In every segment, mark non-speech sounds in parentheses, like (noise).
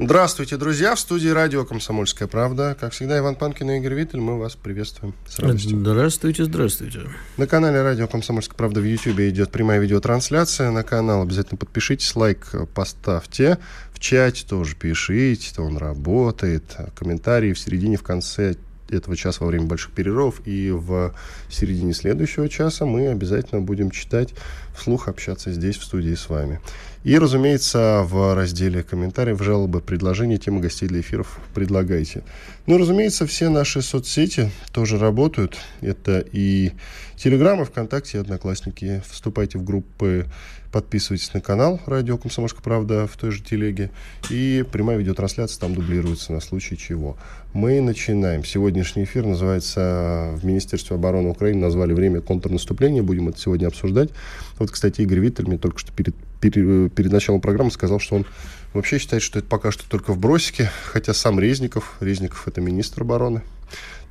Здравствуйте, друзья. В студии радио «Комсомольская правда». Как всегда, Иван Панкин и Игорь Виттель. Мы вас приветствуем с радостью. Здравствуйте, здравствуйте. На канале радио «Комсомольская правда» в YouTube идет прямая видеотрансляция. На канал обязательно подпишитесь, лайк поставьте. В чате тоже пишите, то он работает. Комментарии в середине, в конце этого часа во время больших перерывов и в середине следующего часа мы обязательно будем читать вслух, общаться здесь, в студии с вами. И, разумеется, в разделе комментариев, жалобы, предложения, темы гостей для эфиров предлагайте. Ну, разумеется, все наши соцсети тоже работают. Это и Телеграм, и ВКонтакте, и Одноклассники. Вступайте в группы, подписывайтесь на канал «Радио Комсомольская правда» в той же телеге. И прямая видеотрансляция там дублируется на случай чего. Мы начинаем. Сегодняшний эфир называется в Министерстве обороны Украины назвали «Время контрнаступления». Будем это сегодня обсуждать. Вот, кстати, Игорь Виттель мне только что перед перед, началом программы сказал, что он вообще считает, что это пока что только в бросике, хотя сам Резников, Резников это министр обороны,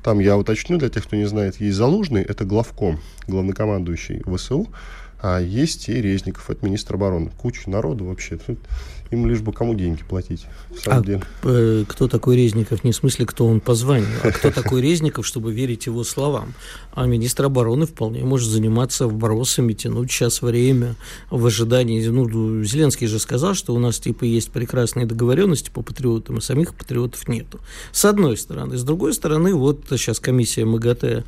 там я уточню для тех, кто не знает, есть Залужный, это главком, главнокомандующий ВСУ, а есть и Резников, это министр обороны. Куча народу вообще. Им лишь бы кому деньги платить. В самом а деле. Э, кто такой Резников? Не в смысле, кто он по званию, а кто (laughs) такой Резников, чтобы верить его словам. А министр обороны вполне может заниматься вбросами, тянуть сейчас время в ожидании. Ну, Зеленский же сказал, что у нас типа есть прекрасные договоренности по патриотам, а самих патриотов нету. С одной стороны. С другой стороны, вот сейчас комиссия МГТ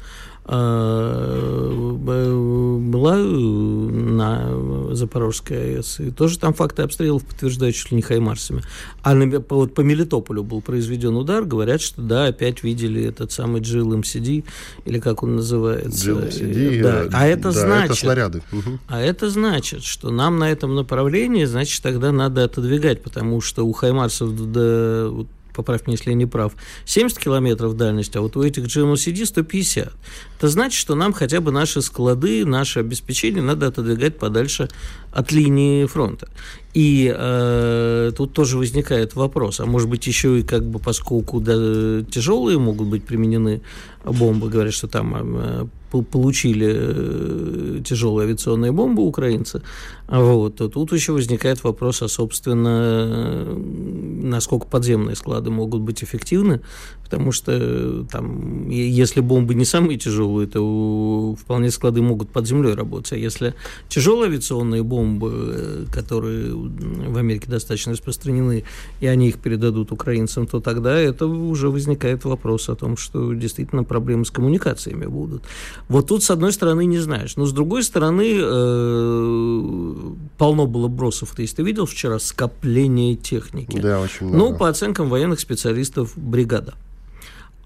была на Запорожской АЭС, и тоже там факты обстрелов подтверждают чуть ли не хаймарсами. А на, по, вот по Мелитополю был произведен удар, говорят, что да, опять видели этот самый GLMCD, или как он называется. GLMCD, да. А это да, значит... Это снаряды. Угу. А это значит, что нам на этом направлении, значит, тогда надо отодвигать, потому что у хаймарсов до поправь меня, если я не прав, 70 километров дальность, а вот у этих GMLCD 150. Это значит, что нам хотя бы наши склады, наше обеспечение надо отодвигать подальше от линии фронта. И э, тут тоже возникает вопрос, а может быть еще и как бы поскольку да, тяжелые могут быть применены бомбы, говорят, что там э, получили э, тяжелые авиационные бомбы украинцы, вот, то тут еще возникает вопрос, а, собственно, насколько подземные склады могут быть эффективны, потому что там, если бомбы не самые тяжелые, то вполне склады могут под землей работать, а если тяжелые авиационные бомбы, э, которые в Америке достаточно распространены, и они их передадут украинцам, то тогда это уже возникает вопрос о том, что действительно проблемы с коммуникациями будут. Вот тут, с одной стороны, не знаешь. Но с другой стороны, э, полно было бросов. Ты, если ты видел вчера скопление техники. Да, очень много. Ну, по оценкам военных специалистов, бригада.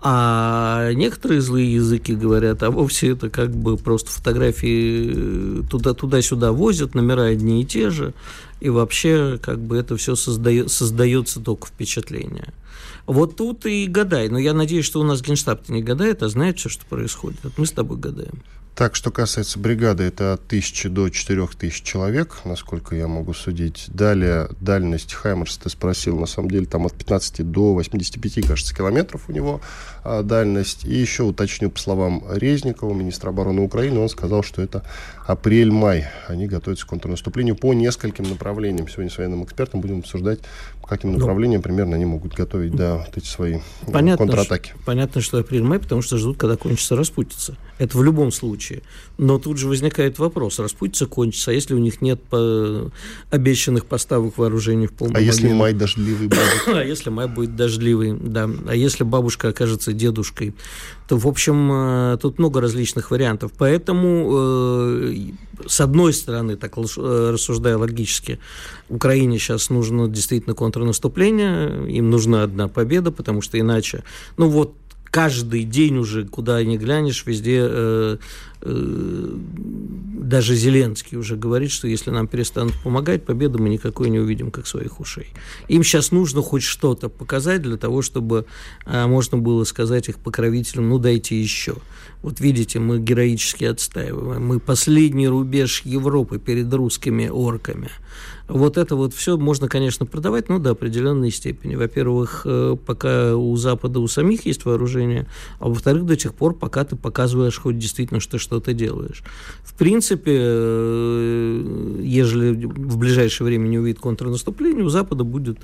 А некоторые злые языки говорят, а вовсе это как бы просто фотографии туда, туда-сюда возят, номера одни и те же, и вообще как бы это все создает, создается только впечатление. Вот тут и гадай. Но я надеюсь, что у нас генштаб не гадает, а знает все, что происходит. Вот мы с тобой гадаем. Так, что касается бригады, это от 1000 до 4000 человек, насколько я могу судить. Далее, дальность Хаймерс, ты спросил, на самом деле, там от 15 до 85, кажется, километров у него а, дальность. И еще уточню, по словам Резникова, министра обороны Украины, он сказал, что это апрель-май. Они готовятся к контрнаступлению по нескольким направлениям. Сегодня с военным экспертом будем обсуждать, каким ну, направлениям примерно они могут готовить да, вот эти свои понятно, контратаки. Что, понятно, что апрель-май, потому что ждут, когда кончится распутица. Это в любом случае. Но тут же возникает вопрос, распутица кончится, а если у них нет по... обещанных поставок вооружений в полном А если май дождливый будет? (coughs) а если май будет дождливый, да. А если бабушка окажется дедушкой, то, в общем, э, тут много различных вариантов. Поэтому, э, с одной стороны, так э, рассуждая логически, Украине сейчас нужно действительно контрнаступление, им нужна одна победа, потому что иначе, ну вот, каждый день уже, куда ни глянешь, везде э, э, даже Зеленский уже говорит, что если нам перестанут помогать, победы мы никакой не увидим, как своих ушей. Им сейчас нужно хоть что-то показать для того, чтобы а, можно было сказать их покровителям, ну дайте еще. Вот видите, мы героически отстаиваем. Мы последний рубеж Европы перед русскими орками. Вот это вот все можно, конечно, продавать, но до определенной степени. Во-первых, э, пока у Запада у самих есть вооружение, а во-вторых, до тех пор, пока ты показываешь хоть действительно, что что-то делаешь. В принципе, э, ежели в ближайшее время не увидит контрнаступление, у Запада будет,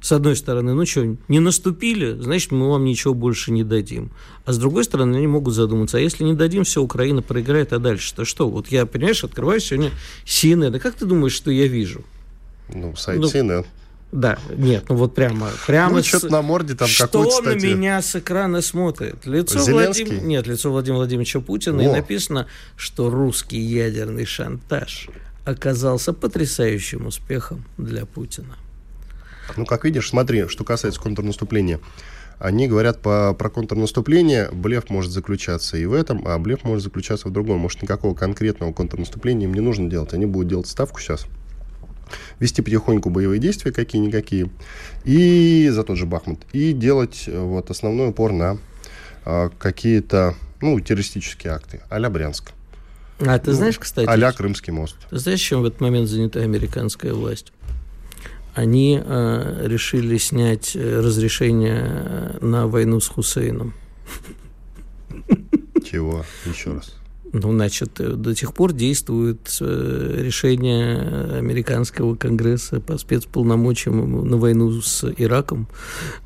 с одной стороны, ну что, не наступили, значит, мы вам ничего больше не дадим. А с другой стороны, они могут задуматься, а если не дадим, все, Украина проиграет, а дальше-то что? Вот я, понимаешь, открываю сегодня CNN, да как ты думаешь, что я вижу? Ну, сайт ну, CNN. Да, нет, ну вот прямо, прямо. Ну, что-то на морде там Что какой-то на меня с экрана смотрит? Лицо Зеленский? Владим... Нет, лицо Владимира Владимировича Путина, О. и написано, что русский ядерный шантаж оказался потрясающим успехом для Путина. Ну, как видишь, смотри, что касается контрнаступления. Они говорят по, про контрнаступление, блеф может заключаться и в этом, а блеф может заключаться в другом. Может, никакого конкретного контрнаступления им не нужно делать. Они будут делать ставку сейчас вести потихоньку боевые действия какие-никакие, и за тот же Бахмут, и делать э, вот основной упор на а, какие-то, ну, террористические акты, а-ля Брянск. А ты ну, знаешь, кстати... а Крымский мост. Ты знаешь, чем в этот момент занята американская власть? Они э, решили снять э, разрешение на войну с Хусейном. Чего? Еще раз. Ну, значит, э, до тех пор действует э, решение американского конгресса по спецполномочиям на войну с Ираком,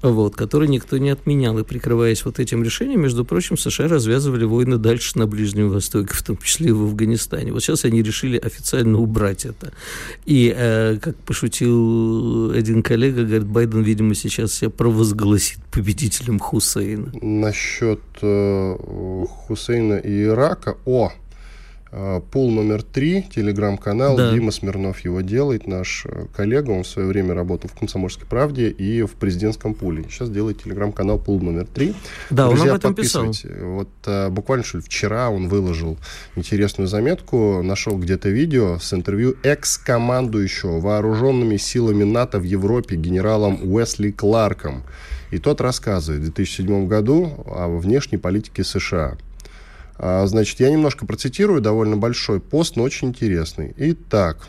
вот, который никто не отменял. И прикрываясь вот этим решением, между прочим, США развязывали войны дальше на Ближнем Востоке, в том числе и в Афганистане. Вот сейчас они решили официально убрать это. И, э, как пошутил один коллега, говорит, Байден, видимо, сейчас себя провозгласит победителем Хусейна. Насчет Хусейна и Ирака, о, э, Пул номер три, телеграм-канал, да. Дима Смирнов его делает, наш э, коллега, он в свое время работал в «Комсомольской правде» и в президентском пуле. Сейчас делает телеграм-канал Пул номер три. Да, Друзья, он об этом писал. Вот э, буквально что ли, вчера он выложил интересную заметку, нашел где-то видео с интервью экс-командующего вооруженными силами НАТО в Европе генералом Уэсли Кларком. И тот рассказывает в 2007 году о внешней политике США. А, значит, я немножко процитирую, довольно большой пост, но очень интересный. Итак,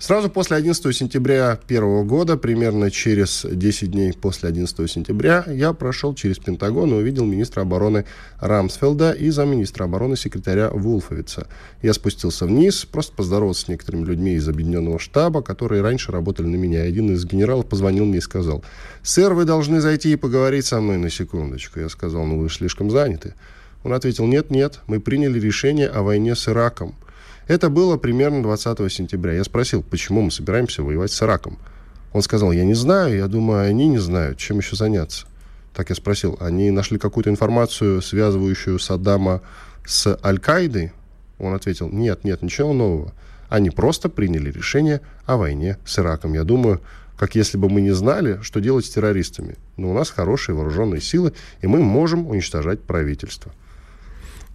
Сразу после 11 сентября первого года, примерно через 10 дней после 11 сентября, я прошел через Пентагон и увидел министра обороны Рамсфелда и замминистра обороны секретаря Вулфовица. Я спустился вниз, просто поздоровался с некоторыми людьми из Объединенного штаба, которые раньше работали на меня. Один из генералов позвонил мне и сказал, «Сэр, вы должны зайти и поговорить со мной на секундочку». Я сказал, «Ну вы слишком заняты». Он ответил, нет, нет, мы приняли решение о войне с Ираком. Это было примерно 20 сентября. Я спросил, почему мы собираемся воевать с Ираком. Он сказал, я не знаю, я думаю, они не знают, чем еще заняться. Так я спросил, они нашли какую-то информацию, связывающую Саддама с Аль-Каидой? Он ответил, нет, нет, ничего нового. Они просто приняли решение о войне с Ираком. Я думаю, как если бы мы не знали, что делать с террористами. Но у нас хорошие вооруженные силы, и мы можем уничтожать правительство.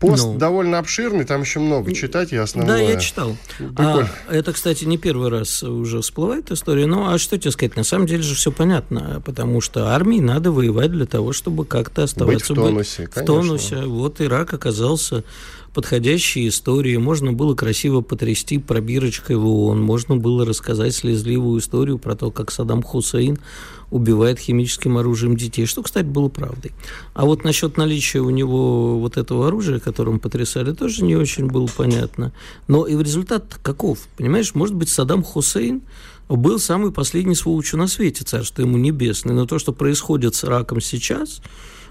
Пост ну, довольно обширный, там еще много читать, я основное. Да, я читал. А, это, кстати, не первый раз уже всплывает история. Ну, а что тебе сказать? На самом деле же все понятно, потому что армии надо воевать для того, чтобы как-то оставаться быть в тонусе. Быть в тонусе. Вот Ирак оказался подходящие истории, можно было красиво потрясти пробирочкой в ООН, можно было рассказать слезливую историю про то, как Саддам Хусейн убивает химическим оружием детей, что, кстати, было правдой. А вот насчет наличия у него вот этого оружия, которым потрясали, тоже не очень было понятно. Но и в результат каков? Понимаешь, может быть, Саддам Хусейн был самый последний сволочью на свете, царство ему небесное. Но то, что происходит с раком сейчас,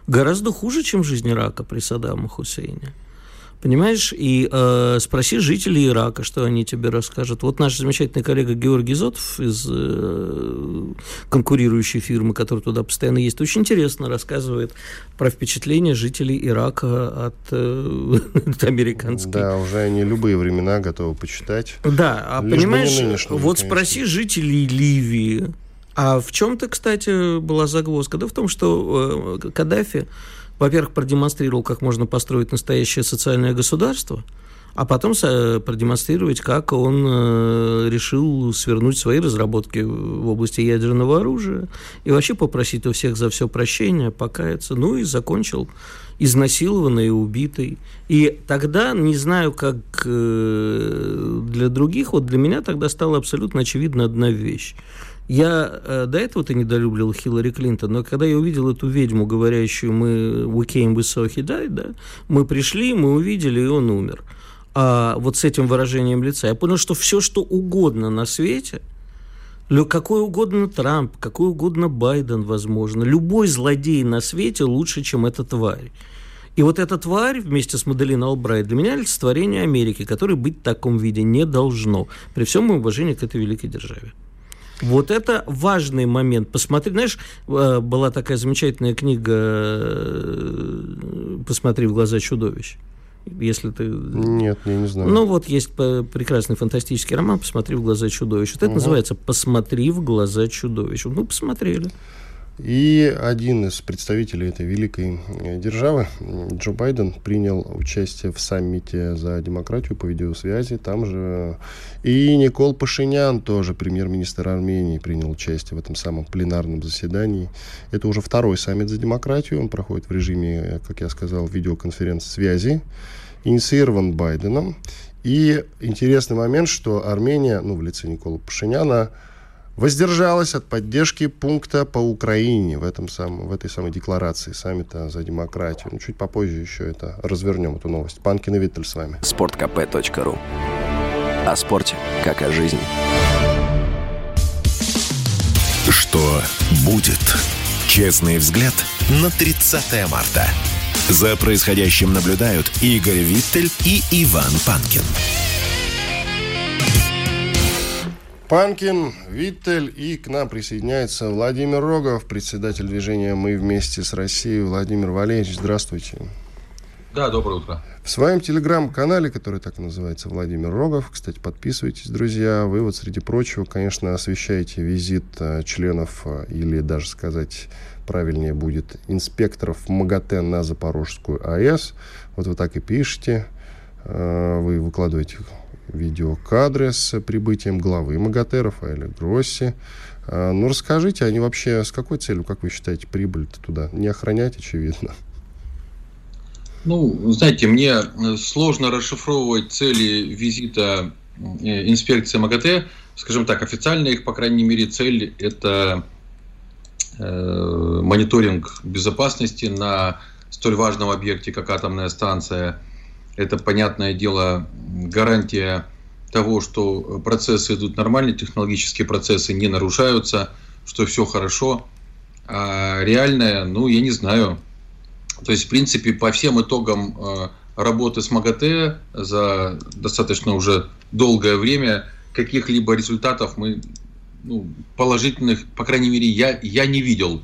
гораздо хуже, чем жизнь рака при Саддаме Хусейне. Понимаешь? И э, спроси жителей Ирака, что они тебе расскажут. Вот наш замечательный коллега Георгий Зотов из э, конкурирующей фирмы, который туда постоянно есть, очень интересно рассказывает про впечатления жителей Ирака от, э, (laughs) от американских. Да, уже они любые времена готовы почитать. Да, а Лишь понимаешь, вот конечно. спроси жителей Ливии. А в чем-то, кстати, была загвоздка? Да в том, что э, Каддафи во-первых, продемонстрировал, как можно построить настоящее социальное государство, а потом продемонстрировать, как он э, решил свернуть свои разработки в области ядерного оружия и вообще попросить у всех за все прощения, покаяться. Ну и закончил изнасилованный и убитый. И тогда, не знаю, как э, для других, вот для меня тогда стала абсолютно очевидна одна вещь. Я э, до этого-то недолюбливал Хиллари Клинтон, но когда я увидел эту ведьму, говорящую «мы we came, we saw, he died», да, мы пришли, мы увидели, и он умер – а, вот с этим выражением лица, я понял, что все, что угодно на свете, какой угодно Трамп, какой угодно Байден, возможно, любой злодей на свете лучше, чем эта тварь. И вот эта тварь вместе с Маделиной Албрайт для меня олицетворение Америки, которое быть в таком виде не должно, при всем моем уважении к этой великой державе. Вот это важный момент. Посмотри, знаешь, э, была такая замечательная книга э, «Посмотри в глаза чудовищ» если ты... Нет, я не знаю. Ну, вот есть прекрасный фантастический роман «Посмотри в глаза чудовища». Вот угу. это называется «Посмотри в глаза чудовища». Ну, посмотрели. И один из представителей этой великой э, державы, Джо Байден, принял участие в саммите за демократию по видеосвязи. Там же и Никол Пашинян, тоже премьер-министр Армении, принял участие в этом самом пленарном заседании. Это уже второй саммит за демократию. Он проходит в режиме, как я сказал, видеоконференц-связи, инициирован Байденом. И интересный момент, что Армения, ну, в лице Никола Пашиняна, воздержалась от поддержки пункта по Украине в, этом самом, в этой самой декларации саммита за демократию. Ну, чуть попозже еще это развернем, эту новость. Панкин и Виттель с вами. Спорткп.ру О спорте, как о жизни. Что будет? Честный взгляд на 30 марта. За происходящим наблюдают Игорь Виттель и Иван Панкин. Панкин, Виттель и к нам присоединяется Владимир Рогов, председатель движения «Мы вместе с Россией». Владимир Валерьевич, здравствуйте. Да, доброе утро. В своем телеграм-канале, который так и называется Владимир Рогов, кстати, подписывайтесь, друзья, вы вот, среди прочего, конечно, освещаете визит э, членов, э, или даже сказать правильнее будет, инспекторов МАГАТЭ на Запорожскую АЭС. Вот вы так и пишете, э, вы выкладываете видеокадры с прибытием главы МАГАТЭ Рафаэля Гросси. А, ну, расскажите, они вообще с какой целью, как вы считаете, прибыли-то туда? Не охранять, очевидно. Ну, знаете, мне э, сложно расшифровывать цели визита э, инспекции МАГАТЭ. Скажем так, официально их, по крайней мере, цель – это э, мониторинг безопасности на столь важном объекте, как атомная станция – это, понятное дело, гарантия того, что процессы идут нормально, технологические процессы не нарушаются, что все хорошо. А реальное, ну, я не знаю. То есть, в принципе, по всем итогам э, работы с МАГАТЭ за достаточно уже долгое время каких-либо результатов мы ну, положительных, по крайней мере, я, я не видел.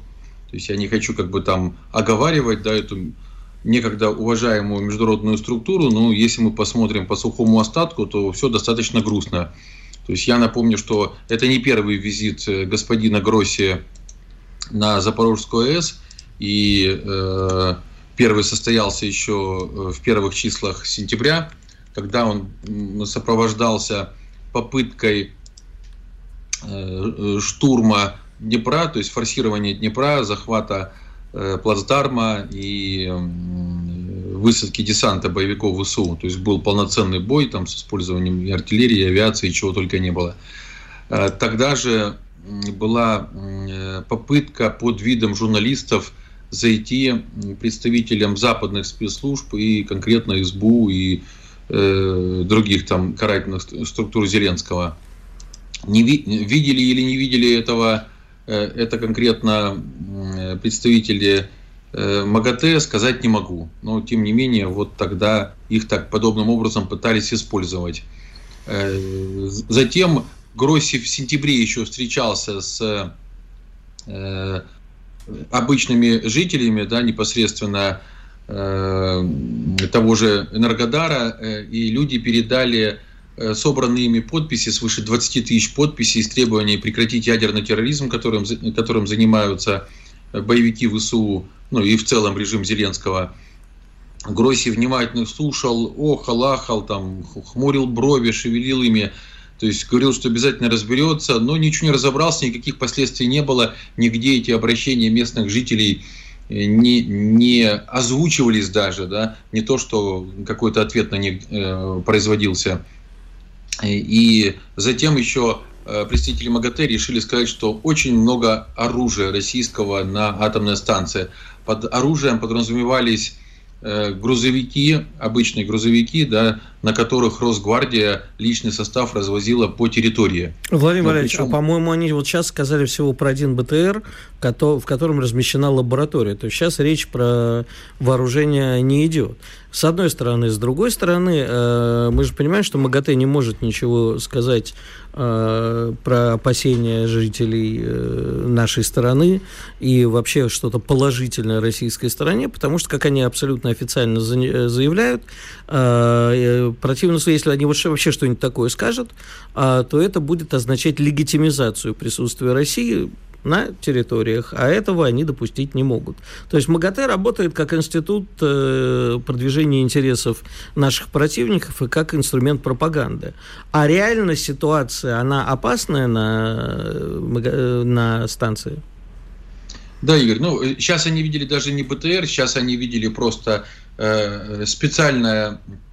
То есть я не хочу как бы там оговаривать да, эту некогда уважаемую международную структуру, но если мы посмотрим по сухому остатку, то все достаточно грустно. То есть я напомню, что это не первый визит э, господина Гросси на Запорожскую АЭС, и э, первый состоялся еще э, в первых числах сентября, когда он сопровождался попыткой э, штурма Днепра, то есть форсирования Днепра, захвата Э, плацдарма и высадки десанта боевиков ВСУ. То есть был полноценный бой там, с использованием и артиллерии, и авиации, чего только не было. Э, тогда же была э, попытка под видом журналистов зайти представителям западных спецслужб и конкретно СБУ и э, других там карательных структур Зеленского. Не ви- видели или не видели этого Э, это конкретно представители э, МАГАТЭ, сказать не могу. Но, тем не менее, вот тогда их так подобным образом пытались использовать. Э, затем Гросси в сентябре еще встречался с обычными жителями, да, непосредственно того же Энергодара, и люди передали Э, собраны ими подписи, свыше 20 тысяч подписей с требованием прекратить ядерный терроризм, которым, которым занимаются боевики ВСУ, ну и в целом режим Зеленского. Гросси внимательно слушал, охал, ахал, там, хмурил брови, шевелил ими. То есть говорил, что обязательно разберется, но ничего не разобрался, никаких последствий не было, нигде эти обращения местных жителей э, не, не озвучивались даже, да, не то, что какой-то ответ на них э, производился. И затем еще э, представители МАГАТЭ решили сказать, что очень много оружия российского на атомной станции. Под оружием подразумевались Э, грузовики, обычные грузовики, да, на которых Росгвардия личный состав развозила по территории. Владимир ну, Валерьевич, причем... а по-моему, они вот сейчас сказали всего про один БТР, в котором размещена лаборатория. То есть сейчас речь про вооружение не идет. С одной стороны. С другой стороны, э, мы же понимаем, что МАГАТЭ не может ничего сказать э, про опасения жителей э, нашей страны и вообще что-то положительное российской стороне, потому что, как они абсолютно официально заявляют, противно, если они вообще что-нибудь такое скажут, то это будет означать легитимизацию присутствия России на территориях, а этого они допустить не могут. То есть МАГАТЭ работает как институт э, продвижения интересов наших противников и как инструмент пропаганды. А реально ситуация, она опасная на, э, на станции? Да, Игорь, ну, сейчас они видели даже не БТР, сейчас они видели просто э, специальное Э,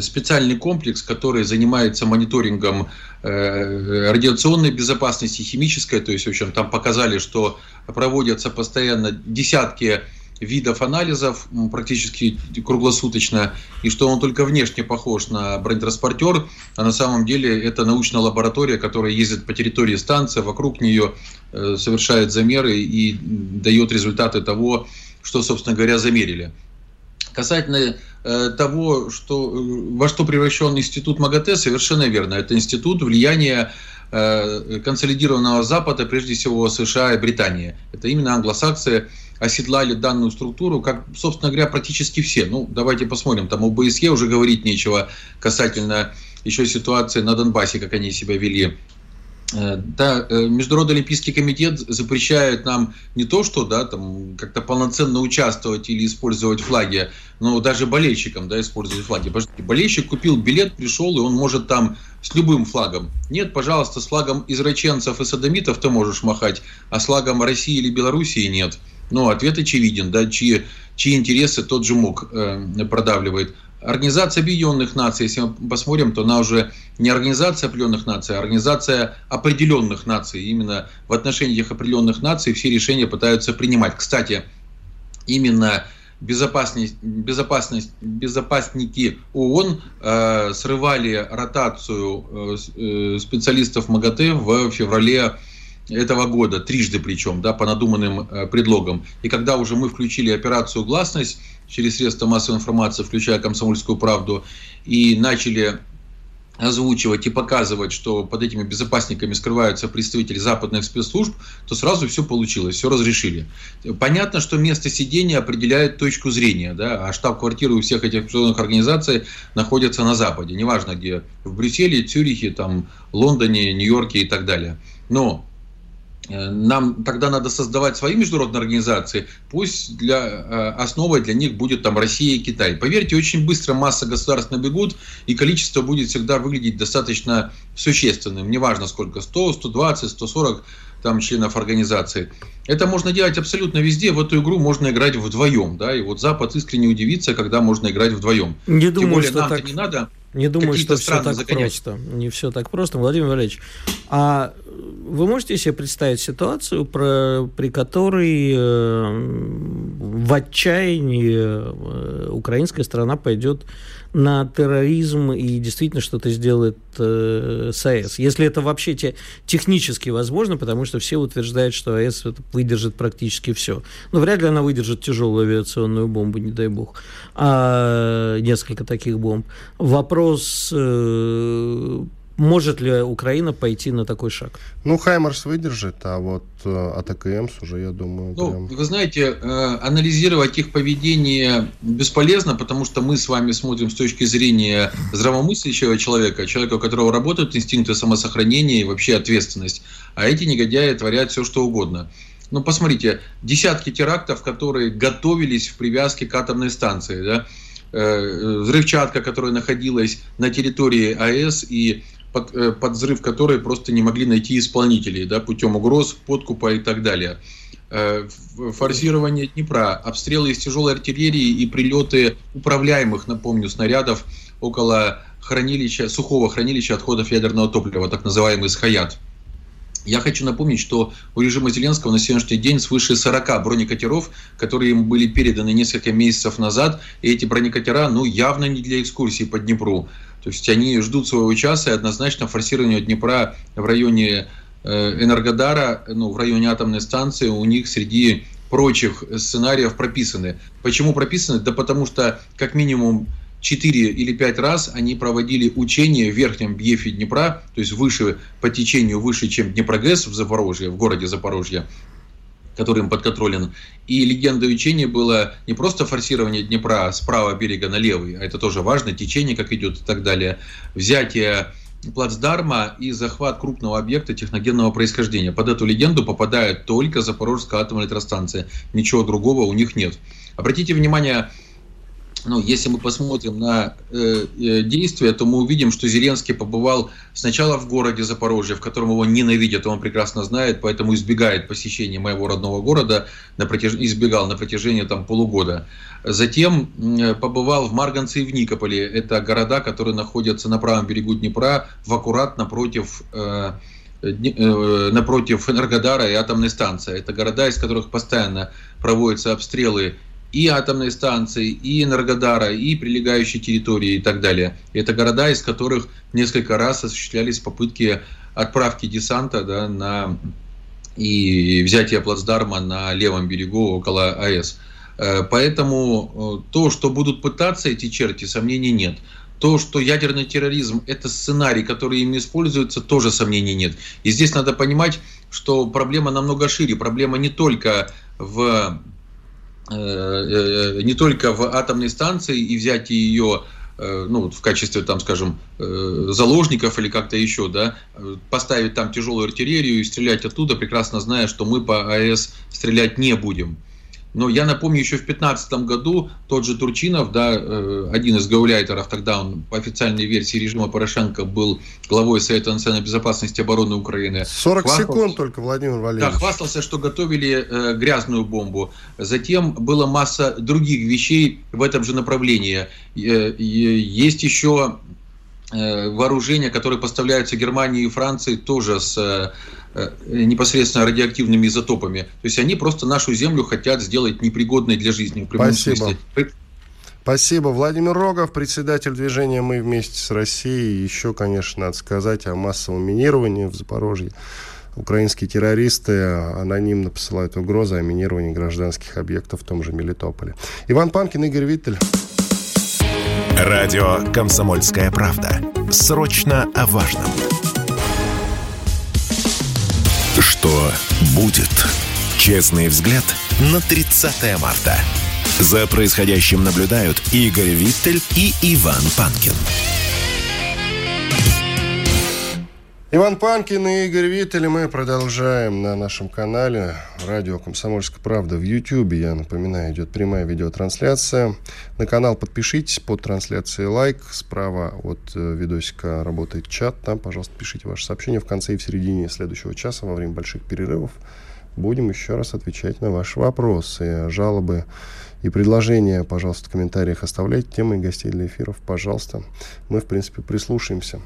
специальный комплекс, который занимается мониторингом э, радиационной безопасности, химической, то есть, в общем, там показали, что проводятся постоянно десятки видов анализов практически круглосуточно, и что он только внешне похож на бронетранспортер, а на самом деле это научная лаборатория, которая ездит по территории станции, вокруг нее э, совершает замеры и дает результаты того, что, собственно говоря, замерили. Касательно э, того, что, э, во что превращен институт МАГАТЭ, совершенно верно. Это институт влияния э, консолидированного Запада, прежде всего США и Британии. Это именно англосаксы оседлали данную структуру, как, собственно говоря, практически все. Ну, давайте посмотрим, там ОБСЕ уже говорить нечего касательно еще ситуации на Донбассе, как они себя вели Э, да, э, Международный Олимпийский комитет запрещает нам не то, что да, там как-то полноценно участвовать или использовать флаги, но даже болельщикам да, использовать флаги. Болельщик купил билет, пришел, и он может там с любым флагом. Нет, пожалуйста, с флагом израченцев и садомитов ты можешь махать, а с флагом России или Белоруссии нет. Ну, ответ очевиден, да, чьи, чьи интересы тот же МОК э, продавливает. Организация Объединенных Наций, если мы посмотрим, то она уже не организация определенных наций, а организация определенных наций. Именно в отношении этих определенных наций все решения пытаются принимать. Кстати, именно безопасность, безопасность, безопасники ООН э, срывали ротацию э, э специалистов МАГАТЭ в феврале этого года, трижды причем, да, по надуманным э, предлогам. И когда уже мы включили операцию «Гласность», через средства массовой информации, включая «Комсомольскую правду», и начали озвучивать и показывать, что под этими безопасниками скрываются представители западных спецслужб, то сразу все получилось, все разрешили. Понятно, что место сидения определяет точку зрения, да, а штаб-квартиры у всех этих международных организаций находятся на Западе, неважно где, в Брюсселе, Цюрихе, там, Лондоне, Нью-Йорке и так далее. Но нам тогда надо создавать свои международные организации, пусть для, э, основой для них будет там Россия и Китай. Поверьте, очень быстро масса государств набегут, и количество будет всегда выглядеть достаточно существенным. Неважно сколько, 100, 120, 140 там членов организации. Это можно делать абсолютно везде. В эту игру можно играть вдвоем. Да? И вот Запад искренне удивится, когда можно играть вдвоем. Не думаю, Тем более, что так... не надо не думаю, что все так загонять. просто. Не все так просто. Владимир Валерьевич, а вы можете себе представить ситуацию, про, при которой э, в отчаянии э, украинская страна пойдет на терроризм и действительно что-то сделает э, с АЭС? Если это вообще те, технически возможно, потому что все утверждают, что АЭС выдержит практически все. Но вряд ли она выдержит тяжелую авиационную бомбу, не дай бог. А несколько таких бомб. Вопрос... Э, может ли Украина пойти на такой шаг? Ну, Хаймарс выдержит, а вот э, АТКМС уже, я думаю... Ну, прям... вы знаете, э, анализировать их поведение бесполезно, потому что мы с вами смотрим с точки зрения здравомыслящего человека, человека, у которого работают инстинкты самосохранения и вообще ответственность. А эти негодяи творят все, что угодно. Ну, посмотрите, десятки терактов, которые готовились в привязке к атомной станции, да, э, взрывчатка, которая находилась на территории АЭС и под, э, под взрыв которой просто не могли найти исполнителей, да, путем угроз, подкупа и так далее. Э, форсирование Днепра, обстрелы из тяжелой артиллерии и прилеты управляемых, напомню, снарядов около хранилища, сухого хранилища отходов ядерного топлива, так называемый СХАЯТ. Я хочу напомнить, что у режима Зеленского на сегодняшний день свыше 40 бронекатеров, которые им были переданы несколько месяцев назад. И эти бронекатера, ну, явно не для экскурсии по Днепру. То есть они ждут своего часа, и однозначно форсирование Днепра в районе э, Энергодара, ну, в районе атомной станции у них среди прочих сценариев прописаны. Почему прописаны? Да потому что как минимум 4 или 5 раз они проводили учения в верхнем бьефе Днепра, то есть выше по течению, выше, чем Днепрогэс в Запорожье, в городе Запорожье, который им подконтролен. И легенда учения было не просто форсирование Днепра с правого берега на левый, а это тоже важно, течение как идет и так далее, взятие плацдарма и захват крупного объекта техногенного происхождения. Под эту легенду попадает только Запорожская атомная электростанция. Ничего другого у них нет. Обратите внимание, ну, если мы посмотрим на э, э, действия, то мы увидим, что Зеленский побывал сначала в городе Запорожье, в котором его ненавидят, он прекрасно знает, поэтому избегает посещения моего родного города, на протяж... избегал на протяжении там, полугода. Затем э, побывал в Марганце и в Никополе. Это города, которые находятся на правом берегу Днепра, в аккурат напротив э, э, напротив Энергодара и атомной станции. Это города, из которых постоянно проводятся обстрелы и атомной станции, и Энергодара, и прилегающей территории и так далее. Это города, из которых несколько раз осуществлялись попытки отправки десанта да, на, и взятия плацдарма на левом берегу около АЭС. Э, поэтому э, то, что будут пытаться эти черти, сомнений нет. То, что ядерный терроризм – это сценарий, который ими используется, тоже сомнений нет. И здесь надо понимать, что проблема намного шире. Проблема не только в не только в атомной станции и взятие ее э, ну, в качестве, там, скажем, заложников или как-то еще, да, поставить там тяжелую артиллерию и стрелять оттуда, прекрасно зная, что мы по АЭС стрелять не будем. Но я напомню, еще в 2015 году тот же Турчинов, да, э, один из гауляйтеров, тогда он по официальной версии режима Порошенко был главой Совета национальной безопасности и обороны Украины. 40 хвастался, секунд только, Владимир Валерьевич. Да, хвастался, что готовили э, грязную бомбу. Затем была масса других вещей в этом же направлении. Э, есть еще э, вооружения, которые поставляются Германии и Франции тоже с э, Э, непосредственно радиоактивными изотопами. То есть они просто нашу Землю хотят сделать непригодной для жизни. В Спасибо. Смысле. Спасибо. Владимир Рогов, председатель движения «Мы вместе с Россией». Еще, конечно, надо сказать о массовом минировании в Запорожье. Украинские террористы анонимно посылают угрозы о минировании гражданских объектов в том же Мелитополе. Иван Панкин, Игорь Виттель. Радио «Комсомольская правда». Срочно о важном. Что будет? Честный взгляд на 30 марта. За происходящим наблюдают Игорь Виттель и Иван Панкин. Иван Панкин и Игорь Виттель. Мы продолжаем на нашем канале радио «Комсомольская правда» в YouTube. Я напоминаю, идет прямая видеотрансляция. На канал подпишитесь под трансляцией лайк. Справа от э, видосика работает чат. Там, пожалуйста, пишите ваши сообщения в конце и в середине следующего часа во время больших перерывов. Будем еще раз отвечать на ваши вопросы, жалобы и предложения, пожалуйста, в комментариях оставляйте темы гостей для эфиров, пожалуйста. Мы, в принципе, прислушаемся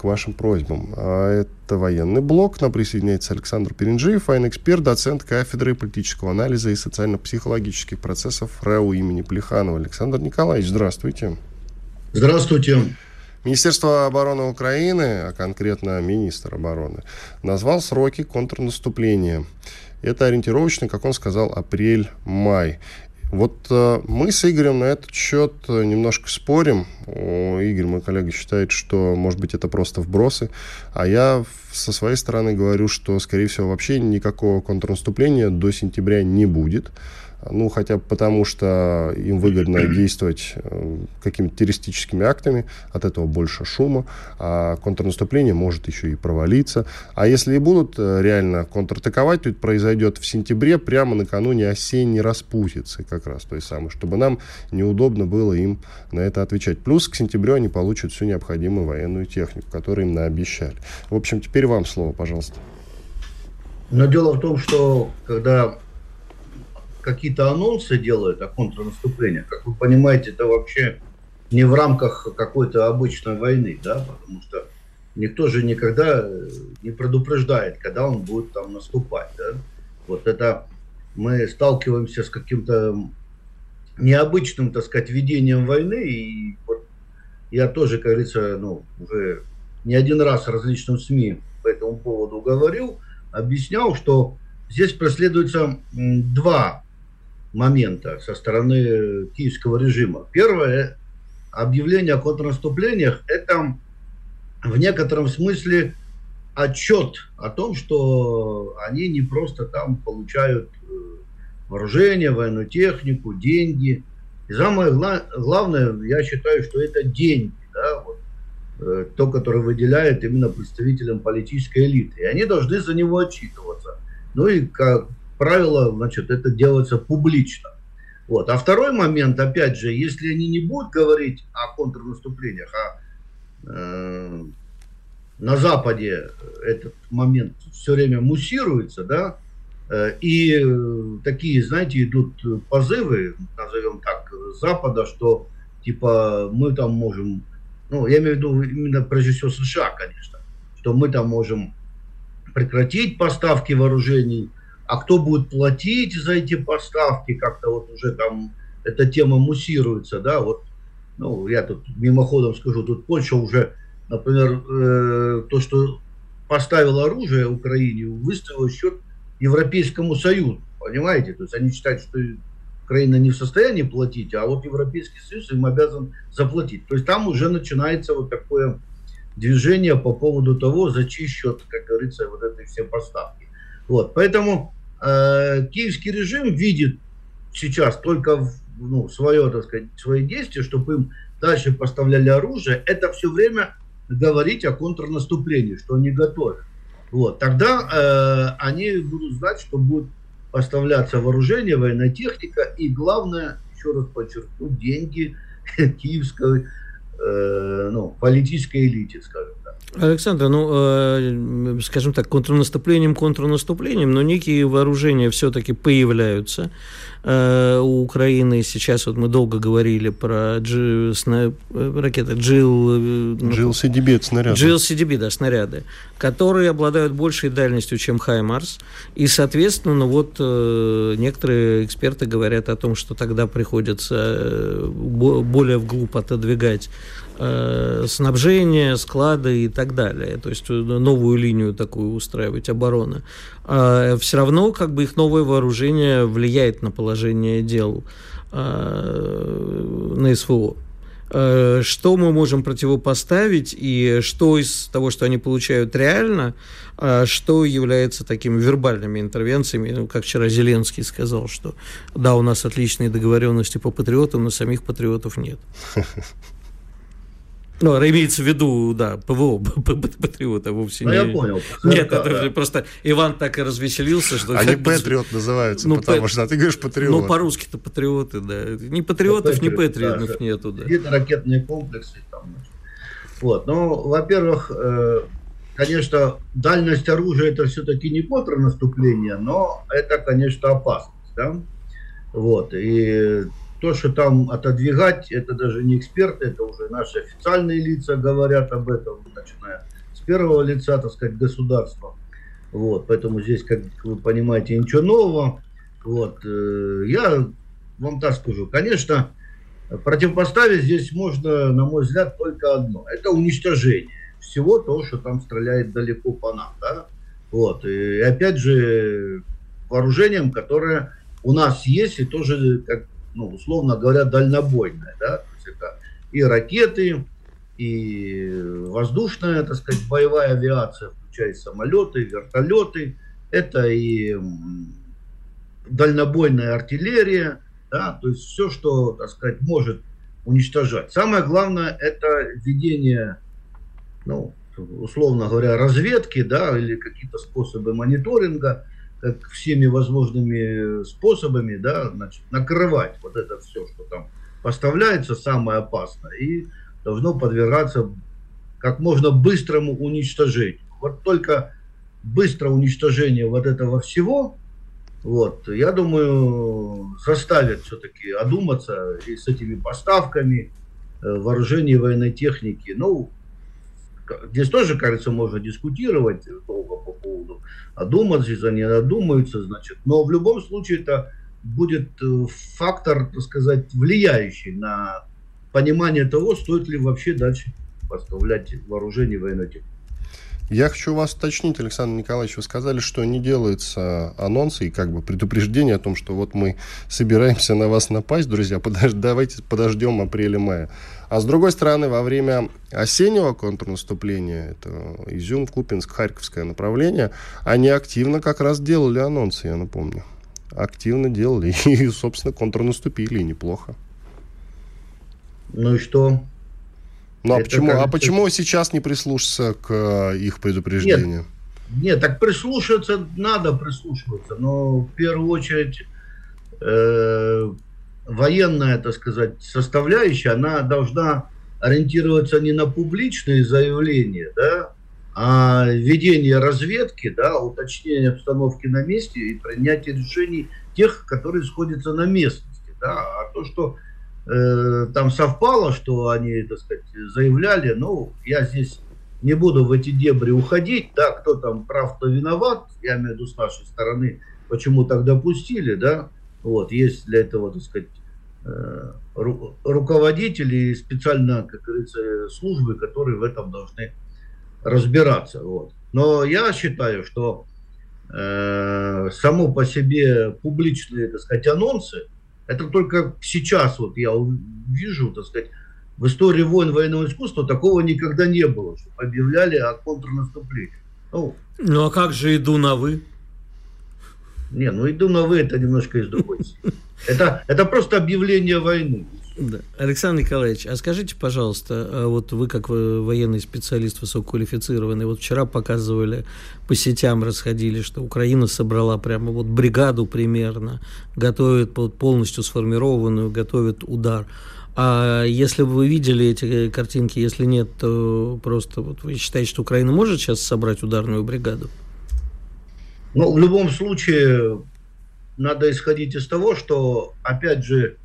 к вашим просьбам. А это военный блок. К нам присоединяется Александр Перенджиев, военный эксперт, доцент кафедры политического анализа и социально-психологических процессов РЭУ имени Плеханова. Александр Николаевич, здравствуйте. Здравствуйте. Министерство обороны Украины, а конкретно министр обороны, назвал сроки контрнаступления. Это ориентировочно, как он сказал, апрель-май. Вот э, мы с Игорем на этот счет э, немножко спорим. О, Игорь, мой коллега, считает, что, может быть, это просто вбросы. А я со своей стороны говорю, что, скорее всего, вообще никакого контрнаступления до сентября не будет. Ну, хотя бы потому, что им выгодно (clears throat) действовать э, какими-то террористическими актами, от этого больше шума, а контрнаступление может еще и провалиться. А если и будут э, реально контратаковать, то это произойдет в сентябре, прямо накануне осенней распутицы как раз той самой, чтобы нам неудобно было им на это отвечать. Плюс к сентябрю они получат всю необходимую военную технику, которую им наобещали. В общем, теперь вам слово, пожалуйста. Но дело в том, что когда какие-то анонсы делают о контрнаступлении, как вы понимаете, это вообще не в рамках какой-то обычной войны, да, потому что никто же никогда не предупреждает, когда он будет там наступать, да. Вот это мы сталкиваемся с каким-то необычным, так сказать, ведением войны, и вот я тоже, как говорится, ну, уже не один раз различным СМИ по этому поводу говорил, объяснял, что здесь преследуются два момента со стороны киевского режима. Первое, объявление о контрнаступлениях, это в некотором смысле отчет о том, что они не просто там получают э, вооружение, военную технику, деньги. И самое главное, я считаю, что это деньги, да, вот, э, то, которое выделяет именно представителям политической элиты. И они должны за него отчитываться. Ну и, как правило, значит, это делается публично. Вот. А второй момент, опять же, если они не будут говорить о контрнаступлениях, а э, на Западе этот момент все время муссируется, да, Э, и такие, знаете, идут позывы, назовем так, Запада, что типа мы там можем, ну, я имею в виду именно прежде всего США, конечно, что мы там можем прекратить поставки вооружений, а кто будет платить за эти поставки, как-то вот уже там эта тема муссируется, да, вот, ну, я тут мимоходом скажу, тут Польша уже, например, э, то, что поставила оружие Украине, выставила счет Европейскому Союзу. Понимаете? То есть они считают, что Украина не в состоянии платить, а вот Европейский Союз им обязан заплатить. То есть там уже начинается вот такое движение по поводу того, за чей счет, как говорится, вот этой все поставки. Вот. Поэтому э, киевский режим видит сейчас только ну, свое, так сказать, свои действия, чтобы им дальше поставляли оружие, это все время говорить о контрнаступлении, что они готовят. Вот, тогда э, они будут знать, что будет поставляться вооружение, военная техника и, главное, еще раз подчеркну, деньги (laughs) киевской э, ну, политической элите, скажем. Александр, ну, э, скажем так, контрнаступлением, контрнаступлением, но некие вооружения все-таки появляются э, у Украины. Сейчас вот мы долго говорили про G, сна, ракеты GIL... GLCDB, это снаряды. GLCDB, да, снаряды, которые обладают большей дальностью, чем Хаймарс. И, соответственно, ну, вот э, некоторые эксперты говорят о том, что тогда приходится э, более вглубь отодвигать э, снабжение, склады и так далее. То есть э, новую линию такую устраивать обороны. А все равно как бы их новое вооружение влияет на положение дел э, на СВО э, что мы можем противопоставить и что из того, что они получают реально, а что является такими вербальными интервенциями, ну, как вчера Зеленский сказал, что да, у нас отличные договоренности по патриотам, но самих патриотов нет. (laughs) Ну, имеется в виду, да, ПВО, (laughs) патриота вовсе ну, не... я понял. Нет, это да. просто Иван так и развеселился, что... Они патриот называются, ну, потому что, а ты говоришь патриот. Ну, по-русски-то патриоты, да. Ни патриотов, ни патриотов да, нету, да. Где-то ракетные комплексы там. Вот, ну, во-первых, э, конечно, дальность оружия это все-таки не контрнаступление, но это, конечно, опасность, да. Вот, и то, что там отодвигать, это даже не эксперты, это уже наши официальные лица говорят об этом, начиная с первого лица, так сказать, государства. Вот, поэтому здесь, как вы понимаете, ничего нового. Вот, э, я вам так скажу, конечно, противопоставить здесь можно, на мой взгляд, только одно. Это уничтожение всего того, что там стреляет далеко по нам. Да? Вот, и опять же, вооружением, которое у нас есть, и тоже, как ну, условно говоря, дальнобойная, да, то есть это и ракеты, и воздушная, так сказать, боевая авиация, включая самолеты, вертолеты, это и дальнобойная артиллерия, да, то есть все, что, так сказать, может уничтожать. Самое главное это ведение, ну, условно говоря, разведки, да, или какие-то способы мониторинга, как всеми возможными способами, да, значит, накрывать вот это все, что там поставляется, самое опасное, и должно подвергаться как можно быстрому уничтожению. Вот только быстрое уничтожение вот этого всего, вот, я думаю, заставит все-таки одуматься и с этими поставками э, вооружений военной техники. Ну, здесь тоже, кажется, можно дискутировать долго по поводу одуматься, если они одумаются, значит. Но в любом случае это будет э, фактор, так сказать, влияющий на понимание того, стоит ли вообще дальше поставлять вооружение военной технику. Я хочу вас уточнить, Александр Николаевич, вы сказали, что не делаются анонсы и как бы предупреждения о том, что вот мы собираемся на вас напасть, друзья, подож... давайте подождем апреля-мая. А с другой стороны, во время осеннего контрнаступления, это Изюм, Купинск, Харьковское направление, они активно как раз делали анонсы, я напомню. Активно делали (laughs) и, собственно, контрнаступили, и неплохо. Ну и что? Ну а почему, а почему сейчас не прислушаться к э, их предупреждению? Нет, нет, так прислушиваться надо прислушиваться, но в первую очередь э, военная, так сказать, составляющая, она должна ориентироваться не на публичные заявления, да, а ведение разведки, да, уточнение обстановки на месте и принятие решений тех, которые сходятся на местности, да, а то, что э, там совпало, что они, так сказать, заявляли, ну, я здесь не буду в эти дебри уходить, да, кто там прав, кто виноват, я имею в виду с нашей стороны, почему так допустили, да, вот, есть для этого, так сказать, э, ру, руководители и специально, как говорится, службы, которые в этом должны разбираться, вот. Но я считаю, что э, само по себе публичные, так сказать, анонсы, это только сейчас вот я вижу, так сказать, в истории войн военного искусства такого никогда не было, что объявляли о контрнаступлении. Ну, ну а как же иду на вы? Не, ну иду на вы это немножко из другой это, это просто объявление войны. Да. Александр Николаевич, а скажите, пожалуйста, а вот вы как военный специалист высококвалифицированный, вот вчера показывали по сетям, расходили, что Украина собрала прямо вот бригаду примерно, готовит полностью сформированную, готовит удар. А если вы видели эти картинки, если нет, то просто вот вы считаете, что Украина может сейчас собрать ударную бригаду? Ну, в любом случае, надо исходить из того, что, опять же,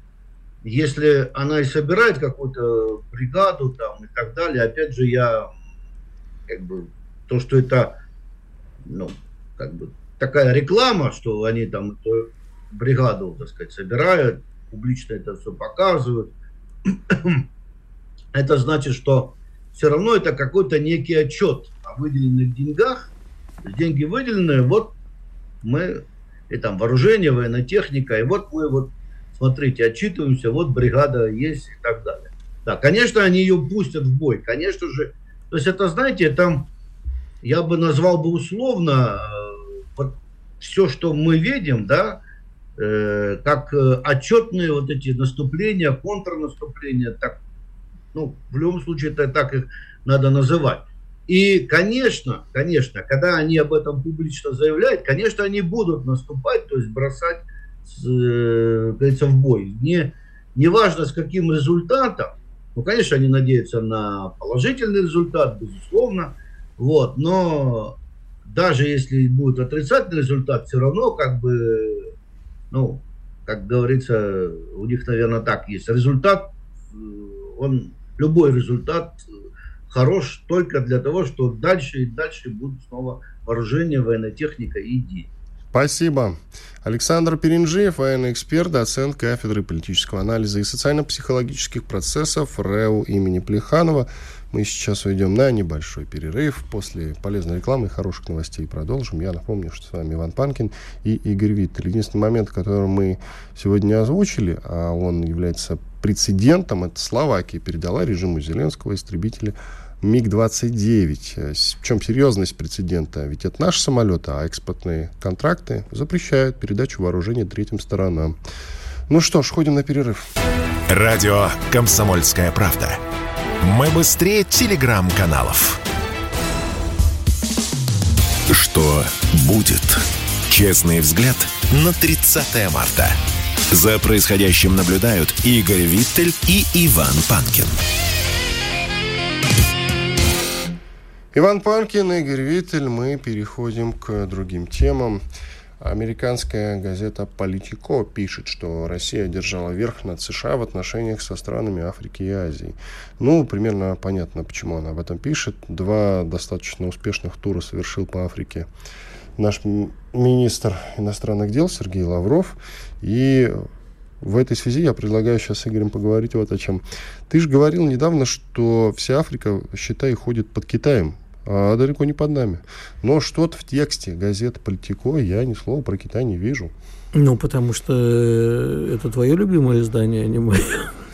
если она и собирает какую-то бригаду там и так далее, опять же, я как бы то, что это ну, как бы такая реклама, что они там эту бригаду, так сказать, собирают, публично это все показывают, (clears throat) это значит, что все равно это какой-то некий отчет о выделенных деньгах. Деньги выделены, вот мы, и там вооружение, военная техника, и вот мы вот смотрите, отчитываемся, вот бригада есть и так далее. Да, конечно, они ее пустят в бой, конечно же. То есть это, знаете, там, я бы назвал бы условно, э, вот все, что мы видим, да, э, как э, отчетные вот эти наступления, контрнаступления, так, ну, в любом случае, это так их надо называть. И, конечно, конечно, когда они об этом публично заявляют, конечно, они будут наступать, то есть бросать говорится, в бой. Не, не важно с каким результатом, ну, конечно, они надеются на положительный результат, безусловно, вот, но даже если будет отрицательный результат, все равно, как бы, ну, как говорится, у них, наверное, так есть. Результат, э, он, любой результат хорош только для того, что дальше и дальше будут снова вооружение, военная техника и деньги. Спасибо. Александр Перинжиев, военный эксперт, доцент кафедры политического анализа и социально-психологических процессов РЭУ имени Плеханова. Мы сейчас уйдем на небольшой перерыв. После полезной рекламы и хороших новостей продолжим. Я напомню, что с вами Иван Панкин и Игорь Виттель. Единственный момент, который мы сегодня озвучили, а он является прецедентом, это Словакия передала режиму Зеленского истребители МиГ-29. В чем серьезность прецедента? Ведь это наши самолеты, а экспортные контракты запрещают передачу вооружения третьим сторонам. Ну что ж, ходим на перерыв. Радио «Комсомольская правда». Мы быстрее телеграм-каналов. Что будет? Честный взгляд на 30 марта. За происходящим наблюдают Игорь Виттель и Иван Панкин. Иван Панкин, Игорь Виттель. Мы переходим к другим темам. Американская газета «Политико» пишет, что Россия держала верх над США в отношениях со странами Африки и Азии. Ну, примерно понятно, почему она об этом пишет. Два достаточно успешных тура совершил по Африке наш министр иностранных дел Сергей Лавров. И в этой связи я предлагаю сейчас с Игорем поговорить вот о чем. Ты же говорил недавно, что вся Африка, считай, ходит под Китаем а далеко не под нами. Но что-то в тексте газеты «Политико» я ни слова про Китай не вижу. Ну, потому что э, это твое любимое издание, а не мое.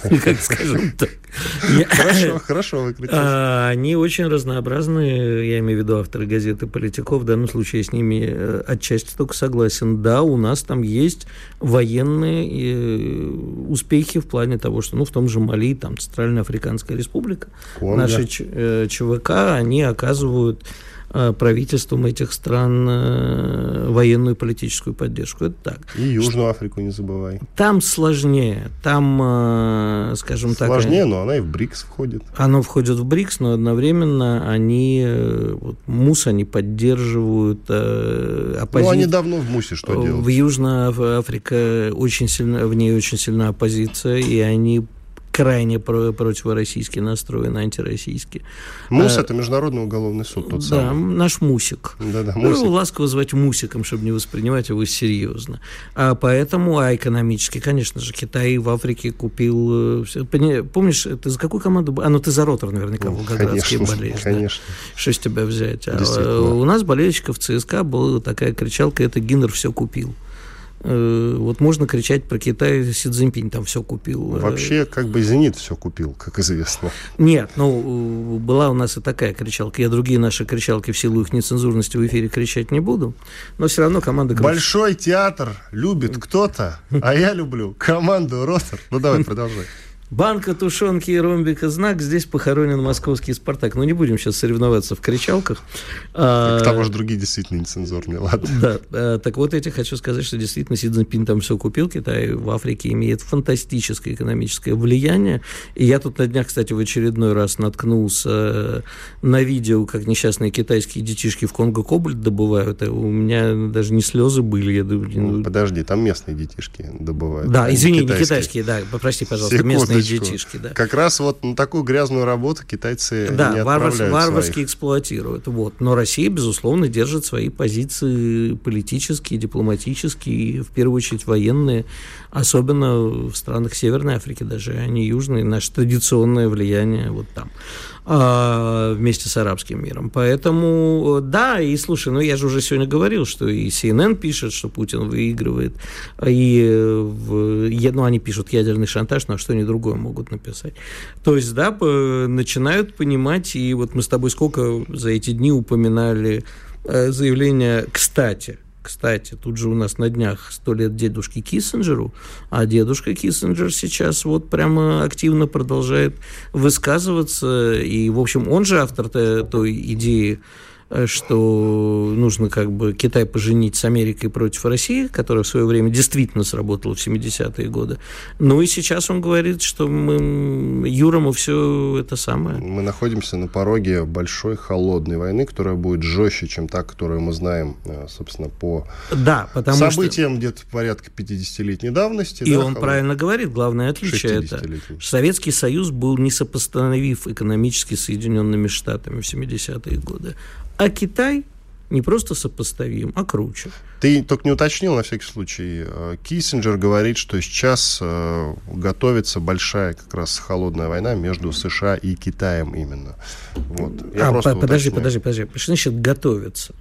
(laughs) Как скажем так. (laughs) Хорошо, (laughs) хорошо выкрутились. А, они очень разнообразные, я имею в виду авторы газеты «Политиков». В данном случае я с ними э, отчасти только согласен. Да, у нас там есть военные э, успехи в плане того, что, ну, в том же Мали, там, Центральная Африканская Республика, наши ЧВК, они оказывают Э, правительством этих стран э, военную и политическую поддержку. Это так. И Южную Африку не забывай. Там сложнее. Там, э, скажем сложнее, так... Сложнее, но она и в БРИКС входит. Оно входит в БРИКС, но одновременно они... Вот, МУС они поддерживают. Оппози... Ну, они давно в МУСе что делают? В Южной Африке очень сильно, в ней очень сильна оппозиция, и они крайне противороссийски настроен, антироссийский. МУС а, это Международный уголовный суд, тот да, самый. наш Мусик. Да-да, ну, Мусик. Ну, ласково звать Мусиком, чтобы не воспринимать его серьезно. А поэтому, а экономически, конечно же, Китай в Африке купил... Э, помнишь, ты за какую команду... А, ну ты за Ротор наверняка ну, волгоградский болеешь. Конечно. Да? Что с тебя взять? А, у нас болельщиков ЦСКА была такая кричалка, это Гиннер все купил. Э, вот можно кричать про Китай, Си Цзиньпинь там все купил. Вообще, как бы «Зенит» все купил, как известно. Нет, ну, была у нас и такая кричалка. Я другие наши кричалки в силу их нецензурности в эфире кричать не буду, но все равно команда... Большой театр любит кто-то, а я люблю команду «Ротор». Ну, давай, продолжай. Банка тушенки и ромбика знак. Здесь похоронен московский «Спартак». Ну, не будем сейчас соревноваться в кричалках. А, к тому же другие действительно нецензурные, ладно. Да, а, так вот эти хочу сказать, что действительно Си Цзиньпин там все купил. Китай в Африке имеет фантастическое экономическое влияние. И я тут на днях, кстати, в очередной раз наткнулся на видео, как несчастные китайские детишки в Конго кобальт добывают. У меня даже не слезы были. Я думаю, ну, подожди, там местные детишки добывают. Да, извини, китайские. не китайские, да, попроси, пожалуйста, Секундочку. местные детишки, да. Как раз вот на такую грязную работу китайцы да, не варварс, варварски своих. эксплуатируют. Вот. Но Россия, безусловно, держит свои позиции политические, дипломатические, в первую очередь военные, особенно в странах Северной Африки даже, а не Южной, наше традиционное влияние вот там. А, вместе с арабским миром. Поэтому, да, и слушай, ну я же уже сегодня говорил, что и CNN пишет, что Путин выигрывает, и в, ну, они пишут ядерный шантаж, но что они другое могут написать. То есть, да, начинают понимать, и вот мы с тобой сколько за эти дни упоминали э, заявление, кстати, кстати, тут же у нас на днях сто лет дедушке Киссинджеру, а дедушка Киссинджер сейчас вот прямо активно продолжает высказываться, и, в общем, он же автор той идеи что нужно как бы Китай поженить с Америкой против России, которая в свое время действительно сработала в 70-е годы. Ну и сейчас он говорит, что мы Юрому все это самое. Мы находимся на пороге большой холодной войны, которая будет жестче, чем та, которую мы знаем, э, собственно, по да, потому событиям что... где-то порядка 50-летней давности. И да, он правильно говорит, главное отличие это. Советский Союз был несопоставив экономически с Соединенными Штатами в 70-е годы. А Китай не просто сопоставим, а круче. Ты только не уточнил, на всякий случай. Э, Киссинджер говорит, что сейчас э, готовится большая как раз холодная война между США и Китаем именно. Вот. Я а, подожди, уточняю. подожди, подожди. Что значит готовится?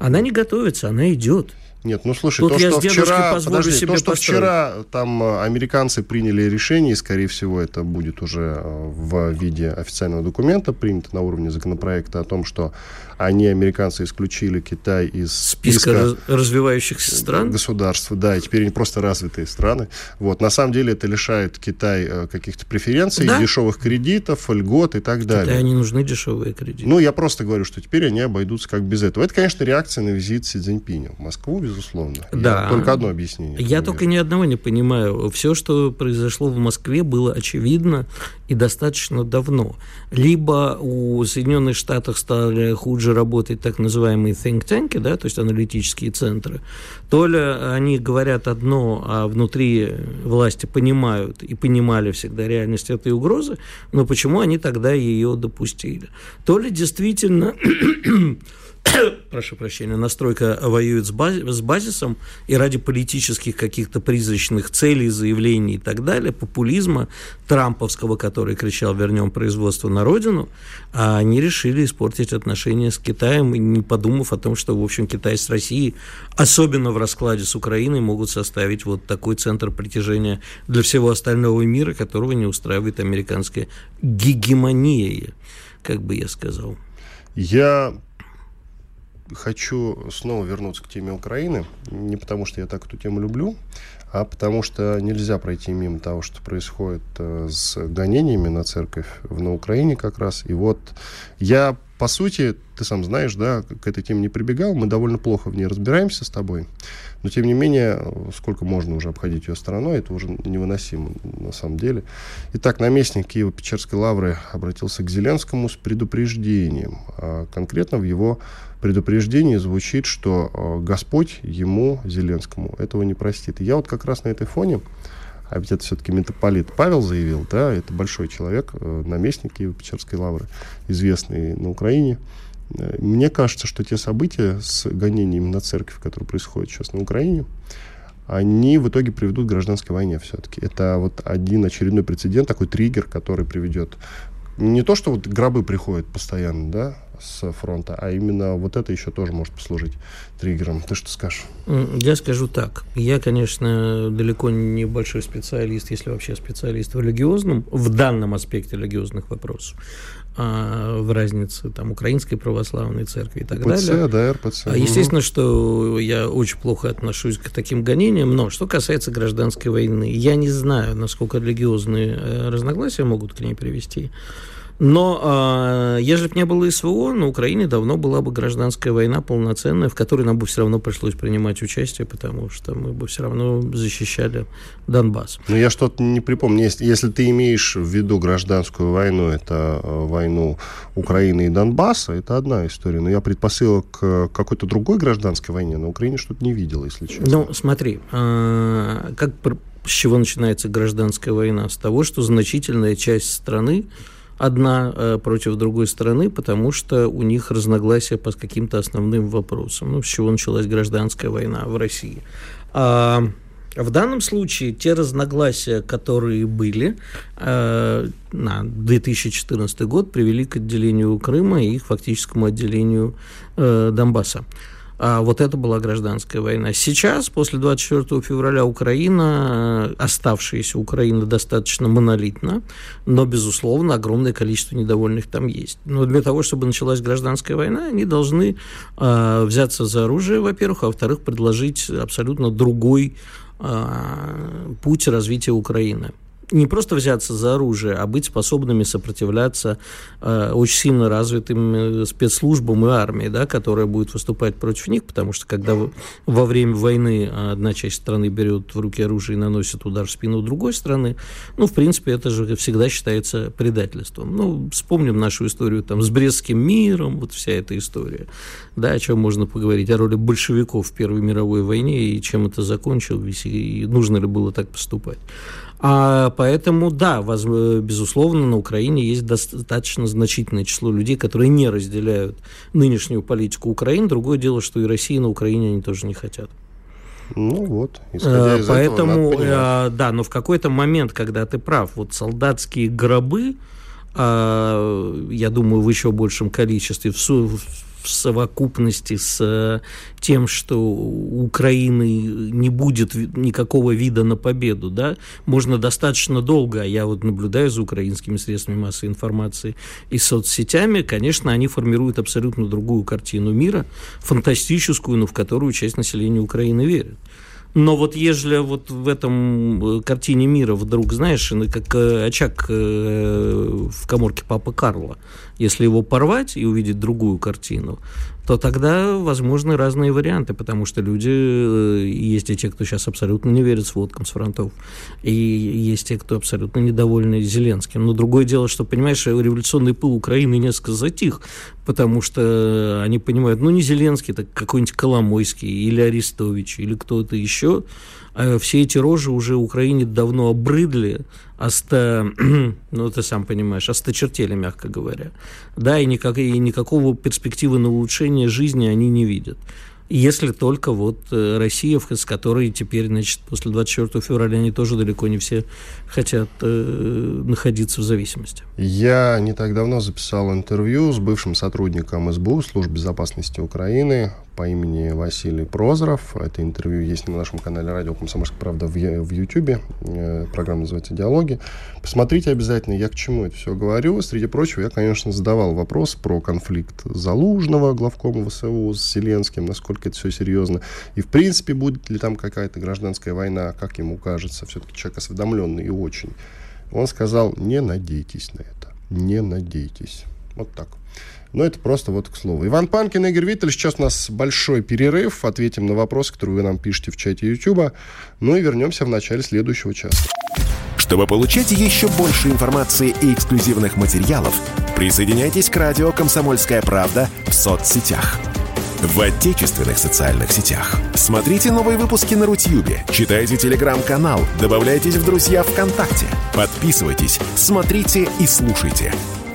Она не готовится, она идет. Нет, ну слушай, Тут то, что вчера, подожди, то, что вчера там э, американцы приняли решение, и, скорее всего, это будет уже э, в виде официального документа принято на уровне законопроекта о том, что они, американцы, исключили Китай из списка, списка развивающихся стран. Государств, да, и теперь они просто развитые страны. Вот, на самом деле это лишает Китай э, каких-то преференций, да? дешевых кредитов, льгот и так далее. Китаю не нужны дешевые кредиты. Ну, я просто говорю, что теперь они обойдутся как без этого. Это, конечно, реакция на визит Си Цзиньпиня в Москву, безусловно. Да. Я только одно объяснение. Я только ни одного не понимаю. Все, что произошло в Москве, было очевидно и достаточно давно. Либо у Соединенных Штатов стали хуже работать так называемые think tank, да, то есть аналитические центры, то ли они говорят одно, а внутри власти понимают и понимали всегда реальность этой угрозы, но почему они тогда ее допустили? То ли действительно (coughs) прошу прощения, настройка воюет с, бази, с базисом и ради политических каких-то призрачных целей, заявлений и так далее, популизма трамповского, который кричал «вернем производство на родину», а они решили испортить отношения с Китаем, не подумав о том, что, в общем, Китай с Россией, особенно в раскладе с Украиной, могут составить вот такой центр притяжения для всего остального мира, которого не устраивает американская гегемония, как бы я сказал. Я хочу снова вернуться к теме Украины. Не потому, что я так эту тему люблю, а потому что нельзя пройти мимо того, что происходит э, с гонениями на церковь на Украине как раз. И вот я, по сути, ты сам знаешь, да, к этой теме не прибегал, мы довольно плохо в ней разбираемся с тобой. Но, тем не менее, сколько можно уже обходить ее стороной, это уже невыносимо на самом деле. Итак, наместник Киева-Печерской лавры обратился к Зеленскому с предупреждением. А конкретно в его предупреждении звучит, что э, Господь ему, Зеленскому, этого не простит. Я вот как раз на этой фоне а ведь это все-таки митрополит Павел заявил, да, это большой человек, э, наместник Киево-Печерской лавры, известный на Украине. Э, мне кажется, что те события с гонениями на церковь, которые происходят сейчас на Украине, они в итоге приведут к гражданской войне все-таки. Это вот один очередной прецедент, такой триггер, который приведет не то, что вот гробы приходят постоянно, да, с фронта, а именно вот это еще тоже может послужить триггером. Ты что скажешь? Я скажу так. Я, конечно, далеко не большой специалист, если вообще специалист в религиозном, в данном аспекте религиозных вопросов, а, в разнице там украинской православной церкви и так ПЦ, далее. да, РПЦ. А, естественно, что я очень плохо отношусь к таким гонениям, но что касается гражданской войны, я не знаю, насколько религиозные э, разногласия могут к ней привести. Но э, если бы не было СВО, на Украине давно была бы гражданская война полноценная, в которой нам бы все равно пришлось принимать участие, потому что мы бы все равно защищали Донбасс. Ну, я что-то не припомню. Если, если ты имеешь в виду гражданскую войну, это э, войну Украины и Донбасса, это одна история. Но я предпосылок к какой-то другой гражданской войне на Украине что-то не видел, если честно. Ну, смотри, э, как с чего начинается гражданская война? С того, что значительная часть страны одна э, против другой стороны, потому что у них разногласия по каким-то основным вопросам. Ну, с чего началась гражданская война в России. А в данном случае те разногласия, которые были э, на 2014 год, привели к отделению Крыма и их фактическому отделению э, Донбасса. А вот это была гражданская война. Сейчас, после 24 февраля, Украина, э, оставшаяся Украина достаточно монолитна, но, безусловно, огромное количество недовольных там есть. Но для того, чтобы началась гражданская война, они должны э, взяться за оружие, во-первых, а во-вторых, предложить абсолютно другой э, путь развития Украины не просто взяться за оружие, а быть способными сопротивляться э, очень сильно развитым э, спецслужбам и армии, да, которая будет выступать против них, потому что когда во время войны одна часть страны берет в руки оружие и наносит удар в спину другой страны, ну, в принципе, это же всегда считается предательством. Ну, вспомним нашу историю там с Брестским миром, вот вся эта история, да, о чем можно поговорить, о роли большевиков в Первой мировой войне и чем это закончилось, и нужно ли было так поступать. А поэтому, да, воз, безусловно, на Украине есть достаточно значительное число людей, которые не разделяют нынешнюю политику Украины. Другое дело, что и Россия на Украине они тоже не хотят. Ну вот, исходя из Поэтому, этого, надо да, но в какой-то момент, когда ты прав, вот солдатские гробы, а, я думаю, в еще большем количестве в, в совокупности с тем, что у Украины не будет никакого вида на победу, да, можно достаточно долго, а я вот наблюдаю за украинскими средствами массовой информации и соцсетями, конечно, они формируют абсолютно другую картину мира, фантастическую, но в которую часть населения Украины верит. Но вот ежели вот в этом э, картине мира вдруг, знаешь, как э, очаг э, в коморке папы Карла, если его порвать и увидеть другую картину, то тогда возможны разные варианты, потому что люди, есть и те, кто сейчас абсолютно не верит сводкам с фронтов, и есть те, кто абсолютно недовольны Зеленским. Но другое дело, что, понимаешь, революционный пыл Украины несколько затих, потому что они понимают, ну, не Зеленский, так какой-нибудь Коломойский или Арестович или кто-то еще, все эти рожи уже Украине давно обрыдли, оста, (clears throat) ну, ты сам понимаешь, осточертели, мягко говоря. Да, и, никак, и никакого перспективы на улучшение жизни они не видят. Если только вот э, Россия, с которой теперь, значит, после 24 февраля они тоже далеко не все хотят э, находиться в зависимости. Я не так давно записал интервью с бывшим сотрудником СБУ, Службы безопасности Украины, по имени Василий Прозоров. Это интервью есть на нашем канале «Радио Комсомольская правда» в, в. Э, программа называется «Диалоги». Посмотрите обязательно, я к чему это все говорю. Среди прочего, я, конечно, задавал вопрос про конфликт Залужного, главкома ВСУ, с Зеленским, насколько это все серьезно. И, в принципе, будет ли там какая-то гражданская война, как ему кажется. Все-таки человек осведомленный и очень. Он сказал, не надейтесь на это. Не надейтесь. Вот так. Но это просто вот к слову. Иван Панкин, Игорь Виттель. Сейчас у нас большой перерыв. Ответим на вопросы, которые вы нам пишете в чате YouTube. Ну и вернемся в начале следующего часа. Чтобы получать еще больше информации и эксклюзивных материалов, присоединяйтесь к радио «Комсомольская правда» в соцсетях. В отечественных социальных сетях. Смотрите новые выпуски на Рутьюбе, читайте телеграм-канал, добавляйтесь в друзья ВКонтакте, подписывайтесь, смотрите и слушайте –